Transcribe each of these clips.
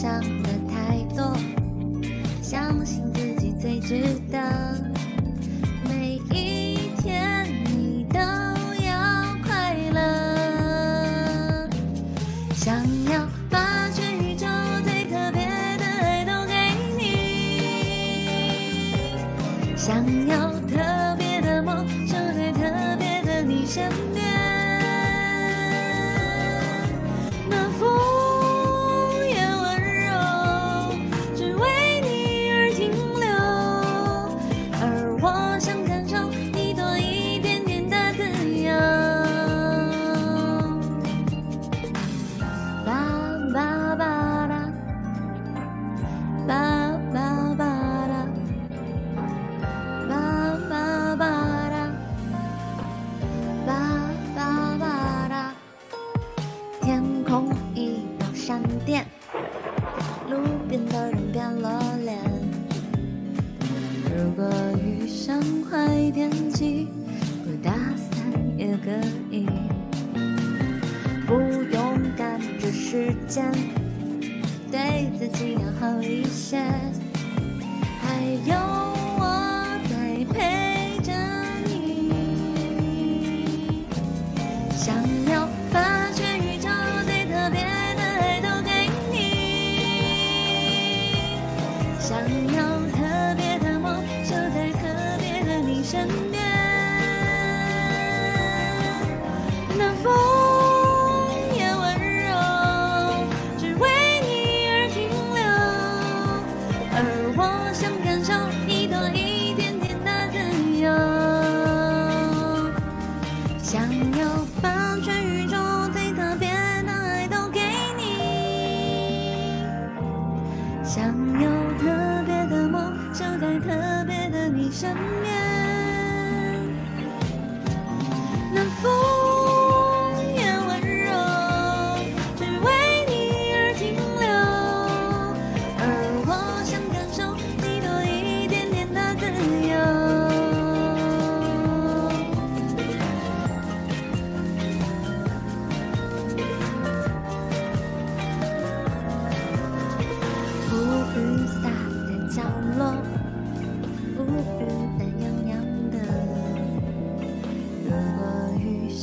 想的太多，相信自己最值得。每一天你都要快乐。想要把全宇宙最特别的爱都给你，想要特别的梦就在特别的你身边。空一道闪电，路边的人变了脸。如果遇上坏天气，不打伞也可以。不用赶着时间，对自己要好一些。还有身边。那风也温柔，只为你而停留，而我想感受你多一点点的自由，想要把全宇宙最特别的爱都给你，想有特别的梦守在特别的你身边。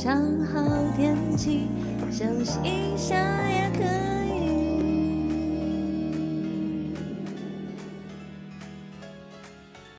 想好天气，休息一下也可